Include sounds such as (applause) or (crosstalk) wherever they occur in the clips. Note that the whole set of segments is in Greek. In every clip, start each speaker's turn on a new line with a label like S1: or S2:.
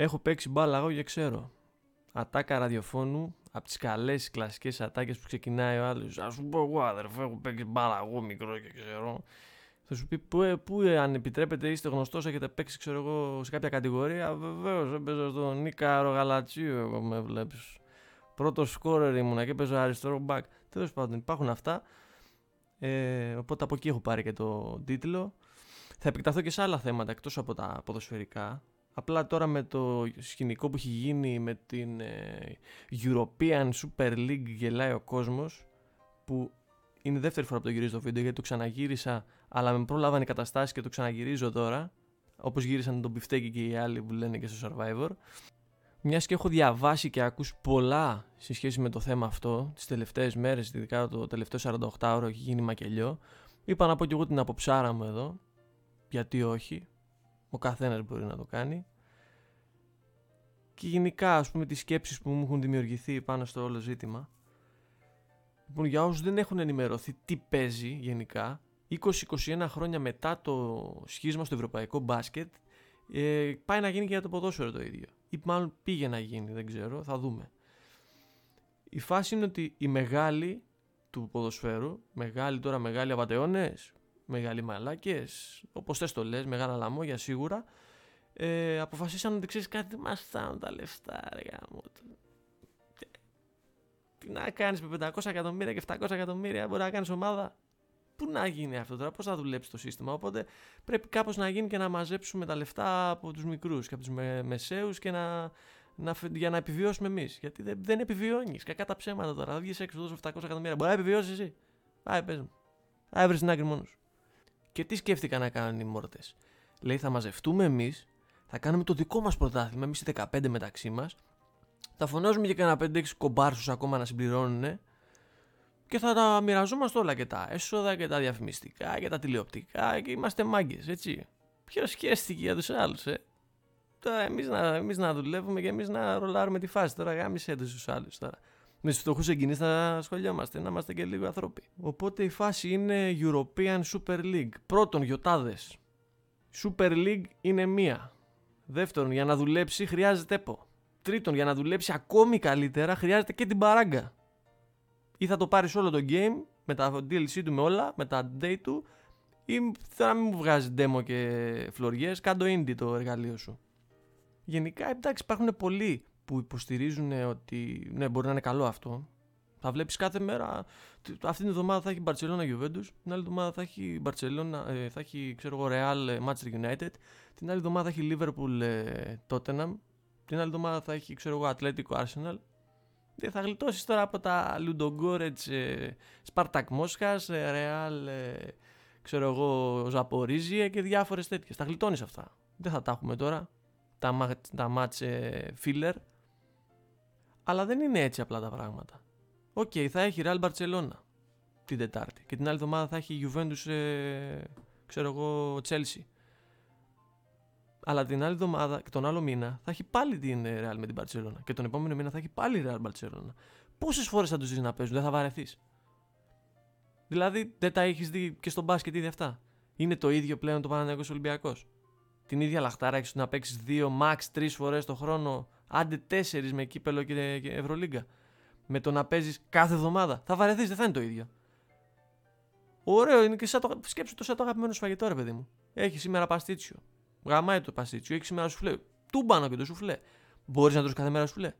S1: Έχω παίξει μπάλα εγώ και ξέρω. Ατάκα ραδιοφώνου, από τις καλές κλασικές ατάκες που ξεκινάει ο άλλος. Α σου πω εγώ, αδερφέ, έχω παίξει μπάλα εγώ μικρό και ξέρω. Θα σου πει πού, ε, πού ε, αν επιτρέπετε είστε γνωστός, έχετε παίξει ξέρω εγώ, σε κάποια κατηγορία. Βεβαίως, έπαιζα στον Νίκαρο Γαλατσίου, εγώ με βλέπεις. Πρώτος σκόρερ ήμουνα και έπαιζα αριστερό μπακ. Τέλος πάντων, υπάρχουν αυτά. Ε, οπότε από εκεί έχω πάρει και το τίτλο. Θα επεκταθώ και σε άλλα θέματα εκτός από τα ποδοσφαιρικά. Απλά τώρα με το σκηνικό που έχει γίνει με την ε, European Super League γελάει ο κόσμος που είναι η δεύτερη φορά που το γυρίζω το βίντεο γιατί το ξαναγύρισα αλλά με πρόλαβαν οι καταστάσεις και το ξαναγυρίζω τώρα όπως γύρισαν τον Πιφτέκη και οι άλλοι που λένε και στο Survivor. Μιας και έχω διαβάσει και ακούσει πολλά σε σχέση με το θέμα αυτό τις τελευταίες μέρες, ειδικά το τελευταίο 48 ώρο έχει γίνει μακελιό είπα να πω και εγώ την αποψάρα μου εδώ γιατί όχι ο καθένας μπορεί να το κάνει. Και γενικά ας πούμε τις σκέψεις που μου έχουν δημιουργηθεί πάνω στο όλο ζήτημα. Λοιπόν για όσους δεν έχουν ενημερωθεί τι παίζει γενικά 20-21 χρόνια μετά το σχίσμα στο ευρωπαϊκό μπάσκετ ε, πάει να γίνει και για το ποδόσφαιρο το ίδιο. Ή μάλλον πήγε να γίνει δεν ξέρω θα δούμε. Η φάση είναι ότι οι μεγάλοι του ποδοσφαίρου μεγάλοι τώρα μεγάλοι απαταιώνες μεγάλοι μαλάκες όπως θες το λες μεγάλα λαμόγια σίγουρα ε, αποφασίσαν ότι ξέρεις κάτι, μα φτάνουν τα λεφτά, ρε γάμο. Τι να κάνεις με 500 εκατομμύρια και 700 εκατομμύρια, μπορεί να κάνεις ομάδα. Πού να γίνει αυτό τώρα, πώς θα δουλέψει το σύστημα. Οπότε πρέπει κάπως να γίνει και να μαζέψουμε τα λεφτά από τους μικρούς και από τους με, μεσαίους και να, να, για να επιβιώσουμε εμείς. Γιατί δεν, δεν επιβιώνεις. Κακά τα ψέματα τώρα. Θα βγεις έξω, δώσω 700 εκατομμύρια. Μπορεί να επιβιώσεις εσύ. Πάει, πες μου. Άβρε την άκρη μόνος. Και τι σκέφτηκαν να κάνουν οι μόρτες. Λέει, θα μαζευτούμε εμείς θα κάνουμε το δικό μας πρωτάθλημα, εμείς οι 15 μεταξύ μας. Θα φωνάζουμε και κανένα 5-6 κομπάρσους ακόμα να συμπληρώνουν και θα τα μοιραζόμαστε όλα και τα έσοδα και τα διαφημιστικά και τα τηλεοπτικά και είμαστε μάγκες, έτσι. Ποιος σχέστηκε για τους άλλους, ε; Τώρα εμείς να, εμείς να δουλεύουμε και εμείς να ρολάρουμε τη φάση. Τώρα γάμισε τους άλλους τώρα. Με του φτωχού εγγενεί θα ασχολιόμαστε, να είμαστε και λίγο ανθρώποι. Οπότε η φάση είναι European Super League. Πρώτον, γιοτάδες. Super League είναι μία. Δεύτερον, για να δουλέψει χρειάζεται ΕΠΟ. Τρίτον, για να δουλέψει ακόμη καλύτερα χρειάζεται και την παράγκα. Ή θα το πάρεις όλο το game με τα DLC του με όλα, με τα update του, ή θα μην μου βγάζει demo και φλωριές, κάντο indie το εργαλείο σου. Γενικά, εντάξει, υπάρχουν πολλοί που υποστηρίζουν ότι ναι, μπορεί να είναι καλό αυτό. Θα βλέπεις κάθε μέρα. Αυτή την εβδομάδα θα έχει Barcelona Juventus, την άλλη εβδομάδα θα έχει Barcelona, ε, θα έχει ξέρω εγώ Real ε, Manchester United, την άλλη εβδομάδα θα έχει Liverpool ε, Tottenham, την άλλη εβδομάδα θα έχει ξέρω εγώ Atletico Arsenal. Δεν θα γλιτώσεις τώρα από τα Ludogorets Spartak Μόσχας, Real ξέρω εγώ Zaporizhia και διάφορες τέτοιες. Τα γλιτώνεις αυτά. Δεν θα τα έχουμε τώρα. Τα, τα match filler. Αλλά δεν είναι έτσι απλά τα πράγματα. Ok, okay, θα έχει Real Barcelona την Τετάρτη και την άλλη εβδομάδα θα έχει Juventus, ε, ξέρω εγώ, Chelsea. Αλλά την άλλη εβδομάδα και τον άλλο μήνα θα έχει πάλι την ε, Real με την Barcelona και τον επόμενο μήνα θα έχει πάλι Real Barcelona. Πόσες φορές θα τους δεις να παίζουν, δεν θα βαρεθείς. Δηλαδή δεν τα έχεις δει και στον μπάσκετ ήδη αυτά. Είναι το ίδιο πλέον το Παναγιακό Ολυμπιακός. Την ίδια λαχτάρα έχεις να παίξεις δύο, max τρεις φορές το χρόνο, άντε τέσσερις με κύπελο και Ευρωλίγκα με το να παίζεις κάθε εβδομάδα. Θα βαρεθείς, δεν θα είναι το ίδιο. Ωραίο είναι και σαν το. Σκέψου το σαν το αγαπημένο σου φαγητό, ρε παιδί μου. Έχεις σήμερα παστίτσιο. Γαμάει το παστίτσιο, έχεις σήμερα σουφλέ. Τούμπανο και το σουφλέ. Μπορείς να τρως κάθε μέρα σουφλέ.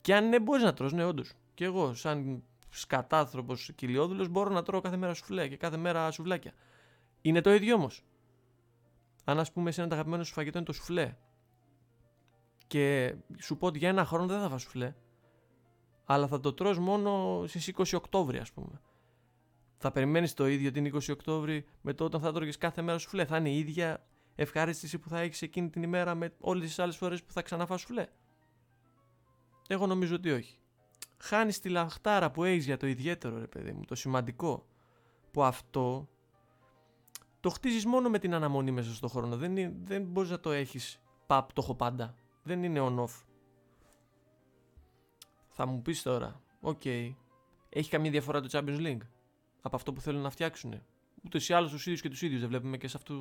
S1: Και αν ναι, μπορείς να τρως, ναι, όντως. Και εγώ, σαν σκατάνθρωπο κοιλιόδουλος, μπορώ να τρώω κάθε μέρα σουφλέ και κάθε μέρα σουβλάκια. Είναι το ίδιο όμως. Αν ας πούμε, εσύ ένα αγαπημένο σου φαγητό είναι το σουφλέ. Και σου πω ότι για ένα χρόνο δεν θα φας σουφλέ αλλά θα το τρως μόνο στις 20 Οκτώβρη ας πούμε. Θα περιμένεις το ίδιο την 20 Οκτώβρη με το όταν θα τρώγεις κάθε μέρα σουφλέ. Θα είναι η ίδια ευχαρίστηση που θα έχεις εκείνη την ημέρα με όλες τις άλλες φορές που θα ξαναφάς σουφλέ. Εγώ νομίζω ότι όχι. Χάνεις τη λαχτάρα που έχεις για το ιδιαίτερο ρε παιδί μου, το σημαντικό. Που αυτό το χτίζεις μόνο με την αναμονή μέσα στον χρόνο. Δεν, δεν μπορείς να το έχεις παπ, το έχω πάντα. Δεν είναι on-off. Θα μου πεις τώρα, ok, okay, έχει καμία διαφορά το Champions League; Από αυτό που θέλουν να φτιάξουν. Ούτε ή άλλως τους ίδιους και τους ίδιους δεν βλέπουμε και σε, αυτού,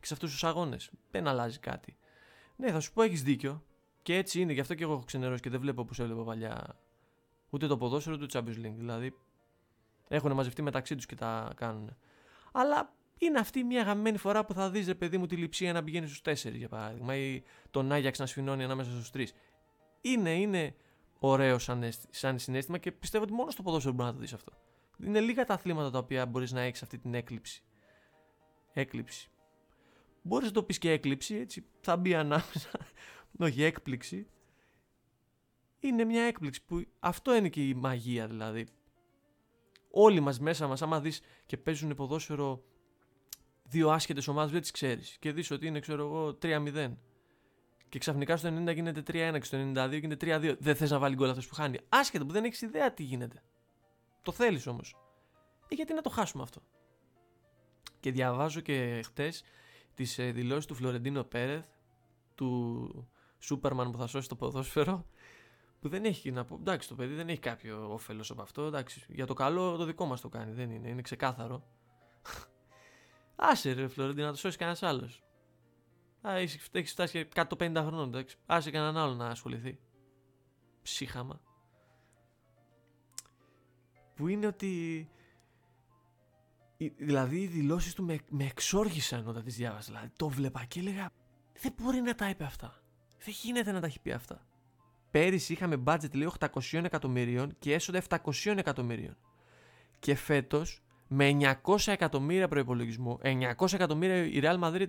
S1: και σε αυτούς τους αγώνες. Δεν αλλάζει κάτι. Ναι, θα σου πω, έχεις δίκιο. Και έτσι είναι, γι' αυτό και εγώ έχω ξενερώσει και δεν βλέπω όπως έβλεπα παλιά ούτε το ποδόσφαιρο ούτε το Champions League. Δηλαδή έχουν μαζευτεί μεταξύ τους και τα κάνουν. Αλλά είναι αυτή μια γαμμένη φορά που θα δεις, ρε παιδί μου, τη λειψία να πηγαίνει στους 4 για παράδειγμα, ή τον Άγιαξ να σφινώνει ανάμεσα στους 3. Είναι, είναι ωραίο σαν, σαν συνέστημα και πιστεύω ότι μόνο στο ποδόσφαιρο μπορεί να το δεις αυτό. Είναι λίγα τα αθλήματα τα οποία μπορείς να έχεις αυτή την έκλειψη. Έκλειψη. Μπορείς να το πεις και έκλειψη, έτσι θα μπει ανάμεσα. Όχι, έκπληξη. Είναι μια έκπληξη που αυτό είναι και η μαγεία δηλαδή. Όλοι μας μέσα μας, άμα δεις και παίζουν ποδόσφαιρο δύο άσχετες ομάδες, δεν τις ξέρεις. Και δεις ότι είναι, ξέρω εγώ, 3-0. Και ξαφνικά στο 90 γίνεται 3-1 και στο 92 γίνεται 3-2. Δεν θες να βάλει γκολ αυτός που χάνει. Άσχετο που δεν έχεις ιδέα τι γίνεται. Το θέλεις όμως. Ε, γιατί να το χάσουμε αυτό. Και διαβάζω και χτες τις ε, δηλώσεις του Φλωρεντίνο Πέρεθ, του Σούπερμαν που θα σώσει το ποδόσφαιρο, που δεν έχει να πω. Εντάξει, το παιδί δεν έχει κάποιο όφελος από αυτό. Εντάξει, για το καλό το δικό μας το κάνει. Δεν είναι, είναι ξεκάθαρο. Άσε ρε Φλωρεντίνο να το σώσει κανένας άλλος. Έχεις φτάσει κάτω 50 χρόνων. Εντάξει. Άσε κανέναν άλλο να ασχοληθεί. Ψύχαμα. Που είναι ότι Δηλαδή οι δηλώσεις του με, με εξόργησαν όταν τις διάβασα. Δηλαδή το βλέπα και έλεγα Δεν μπορεί να τα είπε αυτά. Δεν γίνεται να τα έχει πει αυτά. Πέρυσι είχαμε budget λέει 800 εκατομμυρίων και έσοδα 700 εκατομμυρίων. Και φέτος με 900 εκατομμύρια προπολογισμό, 900 εκατομμύρια η Real Madrid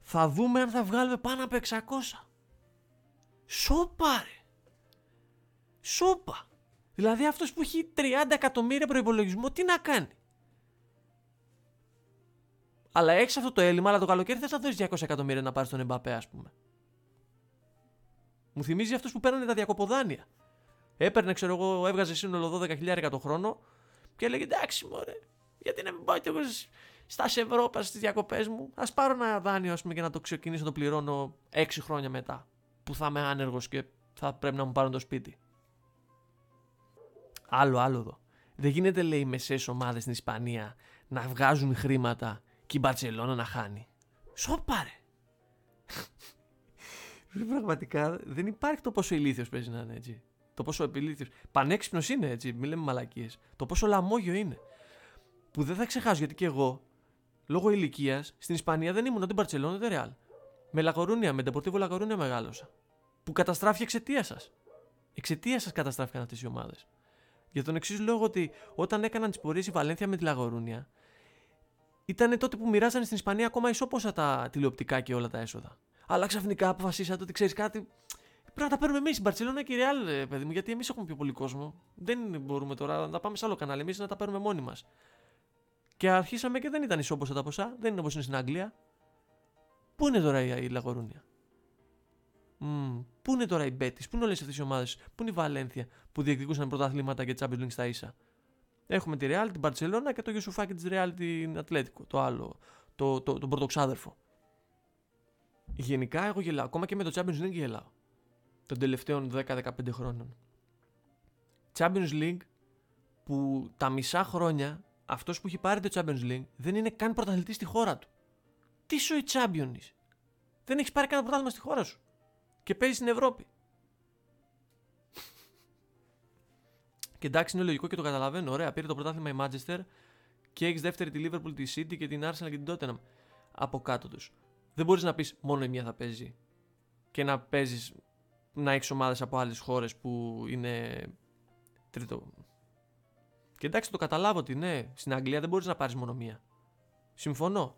S1: θα δούμε αν θα βγάλουμε πάνω από 600. Σόπα ρε. Σόπα. Δηλαδή αυτός που έχει 30 εκατομμύρια προπολογισμό τι να κάνει; Αλλά έχεις αυτό το έλλειμμα, αλλά το καλοκαίρι θες να δώσεις 200 εκατομμύρια να πάρεις τον Εμπαπέ, ας πούμε. Μου θυμίζει αυτούς που παίρνουν τα διακοποδάνεια. Έπαιρνε, ξέρω εγώ, έβγαζε σύνολο 12.000 το χρόνο και έλεγε εντάξει, μωρέ, γιατί να μην πάω κι εγώ στα Ευρώπα στι διακοπές μου. Α πάρω ένα δάνειο, ας πούμε, και να το ξεκινήσω να το πληρώνω 6 χρόνια μετά. Που θα είμαι άνεργος και θα πρέπει να μου πάρουν το σπίτι. Άλλο, άλλο εδώ. Δεν γίνεται, λέει, οι μεσαίε ομάδες στην Ισπανία να βγάζουν χρήματα και η Μπαρσελόνα να χάνει. Σοπάρε. (laughs) Πραγματικά δεν υπάρχει το πόσο ηλίθιος παίζει να είναι έτσι. Το πόσο επιλήθιο. Πανέξυπνος είναι έτσι, μην λέμε μαλακίες. Το πόσο λαμόγιο είναι. Που δεν θα ξεχάσω γιατί και εγώ, λόγω ηλικίας, στην Ισπανία δεν ήμουν ούτε Μπαρσελόνα ούτε Ρεάλ. Με Λαγορούνια, με Ντεπορτίβο Λαγορούνια μεγάλωσα. Που καταστράφηκε εξαιτίας σας. Εξαιτίας σας καταστράφηκαν αυτές οι ομάδες. Για τον εξής λόγο ότι όταν έκαναν τις πορείες η Βαλένθια με τη Λαγορούνια, ήταν τότε που μοιράζανε στην Ισπανία ακόμα ισόποσα τα τηλεοπτικά και όλα τα έσοδα. Αλλά ξαφνικά αποφασίσατε ότι ξέρεις κάτι. Πρέπει να τα παίρνουμε εμείς στην Παρσελόνα και η Real, παιδί μου, γιατί εμείς έχουμε πιο πολύ κόσμο. Δεν μπορούμε τώρα να τα πάμε σε άλλο κανάλι. Εμείς να τα παίρνουμε μόνοι μας. Και αρχίσαμε και δεν ήταν ισόποσα τα ποσά. Δεν είναι όπως είναι στην Αγγλία. Πού είναι τώρα η Λαγορούνια; Mm, πού είναι τώρα η Μπέτη, πού είναι όλες αυτές οι ομάδες, πού είναι η Βαλένθια που διεκδικούσαν πρωταθλήματα και Champions League στα ίσα; Έχουμε τη Real, την Barcelona και το Γιουσουφάκι της Real την Ατλέτικο, το άλλο, το, το, τον πρωτοξάδερφο. Γενικά εγώ γελάω, ακόμα και με το Champions League γελάω. Των τελευταίων 10-15 χρόνων. Champions League που τα μισά χρόνια αυτός που έχει πάρει το Champions League δεν είναι καν πρωταθλητής στη χώρα του. Τι σου η Champions Δεν έχεις πάρει κανένα πρωτάθλημα στη χώρα σου. Και παίζεις στην Ευρώπη. Και εντάξει, είναι λογικό και το καταλαβαίνω. Ωραία, πήρε το πρωτάθλημα η Manchester και έχεις δεύτερη τη Liverpool, τη City και την Arsenal και την Tottenham από κάτω τους. Δεν μπορείς να πεις μόνο η μία θα παίζει και να παίζεις να έχεις ομάδες από άλλες χώρες που είναι τρίτο. Και εντάξει, το καταλάβω ότι ναι, στην Αγγλία δεν μπορείς να πάρεις μόνο μία. Συμφωνώ.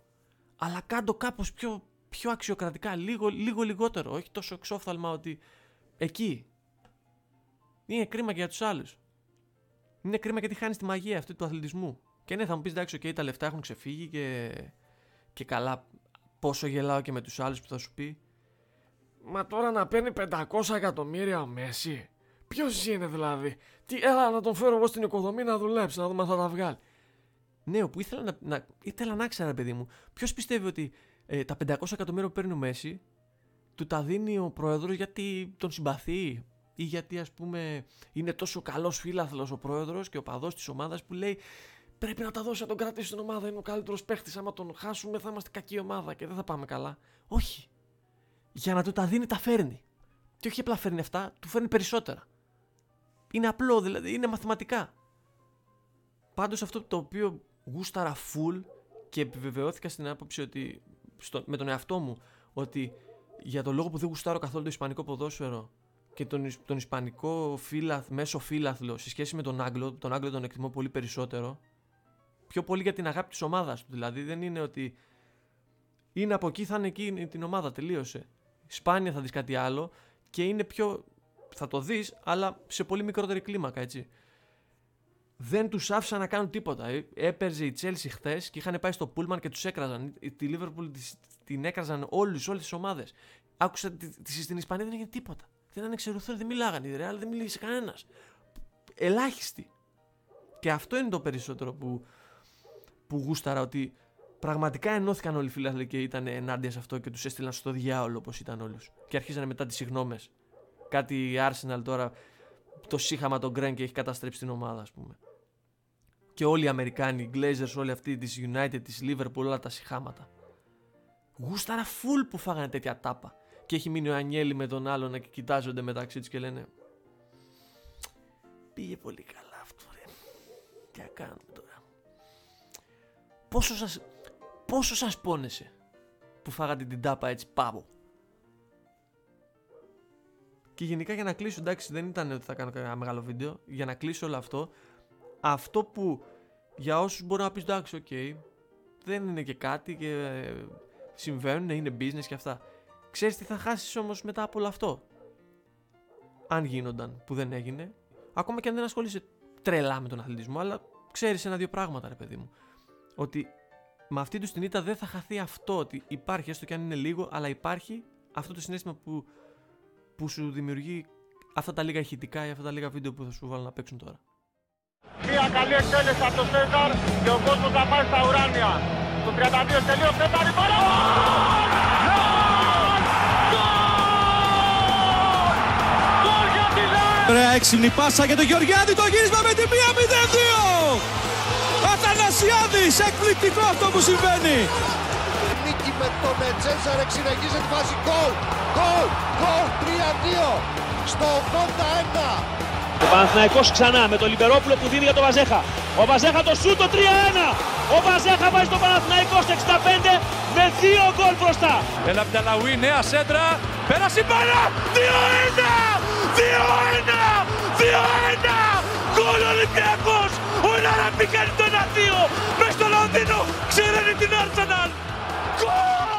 S1: Αλλά κάτω κάπως πιο, πιο αξιοκρατικά, λίγο, λίγο λιγότερο. Όχι τόσο εξόφθαλμα ότι εκεί. Είναι κρίμα και για τους άλλους. Είναι κρίμα γιατί χάνεις τη μαγεία αυτή του αθλητισμού. Και ναι, θα μου πεις εντάξει, okay, τα λεφτά έχουν ξεφύγει και, και καλά. Πόσο γελάω και με τους άλλους που θα σου πει. Μα τώρα να παίρνει 500 εκατομμύρια ο Μέση. Ποιος είναι δηλαδή; Τι, έλα να τον φέρω εγώ στην οικοδομή να δουλέψει, να δούμε αν θα τα βγάλει. Ναι, όπου ήθελα να, να, ήθελα να ξέρω, παιδί μου, ποιος πιστεύει ότι ε, τα 500 εκατομμύρια που παίρνει ο Μέση του τα δίνει ο πρόεδρος γιατί τον συμπαθεί, ή γιατί ας πούμε είναι τόσο καλός φίλαθλος ο πρόεδρος και ο παδός της ομάδας που λέει πρέπει να τα δώσει να τον κρατήσει στην ομάδα, είναι ο καλύτερος παίχτης, άμα τον χάσουμε θα είμαστε κακή ομάδα και δεν θα πάμε καλά. Όχι. Για να του τα δίνει τα φέρνει. Και όχι απλά φέρνει αυτά, του φέρνει περισσότερα. Είναι απλό, δηλαδή είναι μαθηματικά. Πάντως αυτό το οποίο γούσταρα full και επιβεβαιώθηκα στην άποψη ότι στο, με τον εαυτό μου ότι για τον λόγο που δεν γουστάρω καθόλου το ισπανικό ποδόσφαιρο και τον, τον ισπανικό φύλαθ, μέσο φύλαθλο σε σχέση με τον Άγγλο, τον Άγγλο τον εκτιμώ πολύ περισσότερο. Πιο πολύ για την αγάπη της ομάδας του. Δηλαδή δεν είναι ότι είναι από εκεί, θα είναι εκεί την ομάδα, τελείωσε. Σπάνια θα δεις κάτι άλλο και είναι πιο. Θα το δεις, αλλά σε πολύ μικρότερη κλίμακα, έτσι. Δεν τους άφησαν να κάνουν τίποτα. Ε, έπαιρζε η Chelsea χθες και είχαν πάει στο Πούλμαν και τους έκραζαν. Τη Liverpool την έκραζαν όλους, όλες τις ομάδες. Άκουσα στην Ισπανία δεν έγινε τίποτα. Δεν ανεξαιρουθούν, δεν μιλάγανε. Η Real δεν μίλησε κανένας. Ελάχιστοι. Και αυτό είναι το περισσότερο που, που γούσταρα ότι πραγματικά ενώθηκαν όλοι οι φίλοι και ήταν ενάντια σε αυτό και τους έστειλαν στο διάολο όπως ήταν όλους. Και αρχίζανε μετά τις συγνώμες. Κάτι Arsenal τώρα το σύχαμα τον Γκρέν και έχει καταστρέψει την ομάδα, ας πούμε. Και όλοι οι Αμερικάνοι, οι Glazers, όλοι αυτοί της United, της Liverpool, όλα τα συχάματα. Γούσταρα full που φάγανε τέτοια τάπα. Και έχει μείνει ο Ανιέλη με τον άλλον να κοιτάζονται μεταξύ τους και λένε Πήγε πολύ καλά αυτό ρε. Τι να κάνουμε τώρα. Πόσο σας, πόσο σας πόνεσε που φάγατε την τάπα έτσι πάβο; Και γενικά για να κλείσω, εντάξει δεν ήταν ότι θα κάνω ένα μεγάλο βίντεο, για να κλείσω όλο αυτό, αυτό που για όσους μπορώ να πεις εντάξει, ok, okay, δεν είναι και κάτι και ε, συμβαίνουν, είναι business και αυτά. Ξέρεις τι θα χάσεις όμως μετά από όλο αυτό; Αν γίνονταν, που δεν έγινε, ακόμα και αν δεν ασχολείσαι τρελά με τον αθλητισμό, αλλά ξέρεις ένα-δύο πράγματα ρε παιδί μου. Ότι με αυτή τους την ήττα δεν θα χαθεί αυτό, ότι υπάρχει έστω και αν είναι λίγο, αλλά υπάρχει αυτό το συνέστημα που, που σου δημιουργεί αυτά τα λίγα ηχητικά ή αυτά τα λίγα βίντεο που θα σου βάλω να παίξουν τώρα.
S2: Μια καλή εκτέλεση από το Σέζαρ και ο κόσμος θα πάει στα ουράνια. Το 32 τελείωσε, τα παρά!
S3: Ωραία έξυπνη πάσα για τον Γεωργιάδη, το γύρισμα με τη 1-0-2. Αθανασιάδης, εκπληκτικό αυτό που συμβαίνει.
S4: Νίκη με τον Τσέσαρεκ συνεχίζει τη φάση γκολ, γκολ, γκολ, 3-2 στο 81.
S5: Ο Παναθηναϊκός ξανά με τον Λιμπερόπουλο που δίνει για τον Βαζέχα. Ο Βαζέχα το σούτ το 3-1. Ο Βαζέχα βάζει τον Παναθηναϊκό στο 65 με 2 γκολ μπροστά.
S6: Ελα Μπταλαουί, νέα σέντρα. Πέρασε η μπάλα. 2-1. 2-1! 2-1! Γκολ Ολυμπιακός! Ο Ελαραμπή κάνει το 1-2! Μες στο Λονδίνο ξέρανε την Arsenal! Γκολ!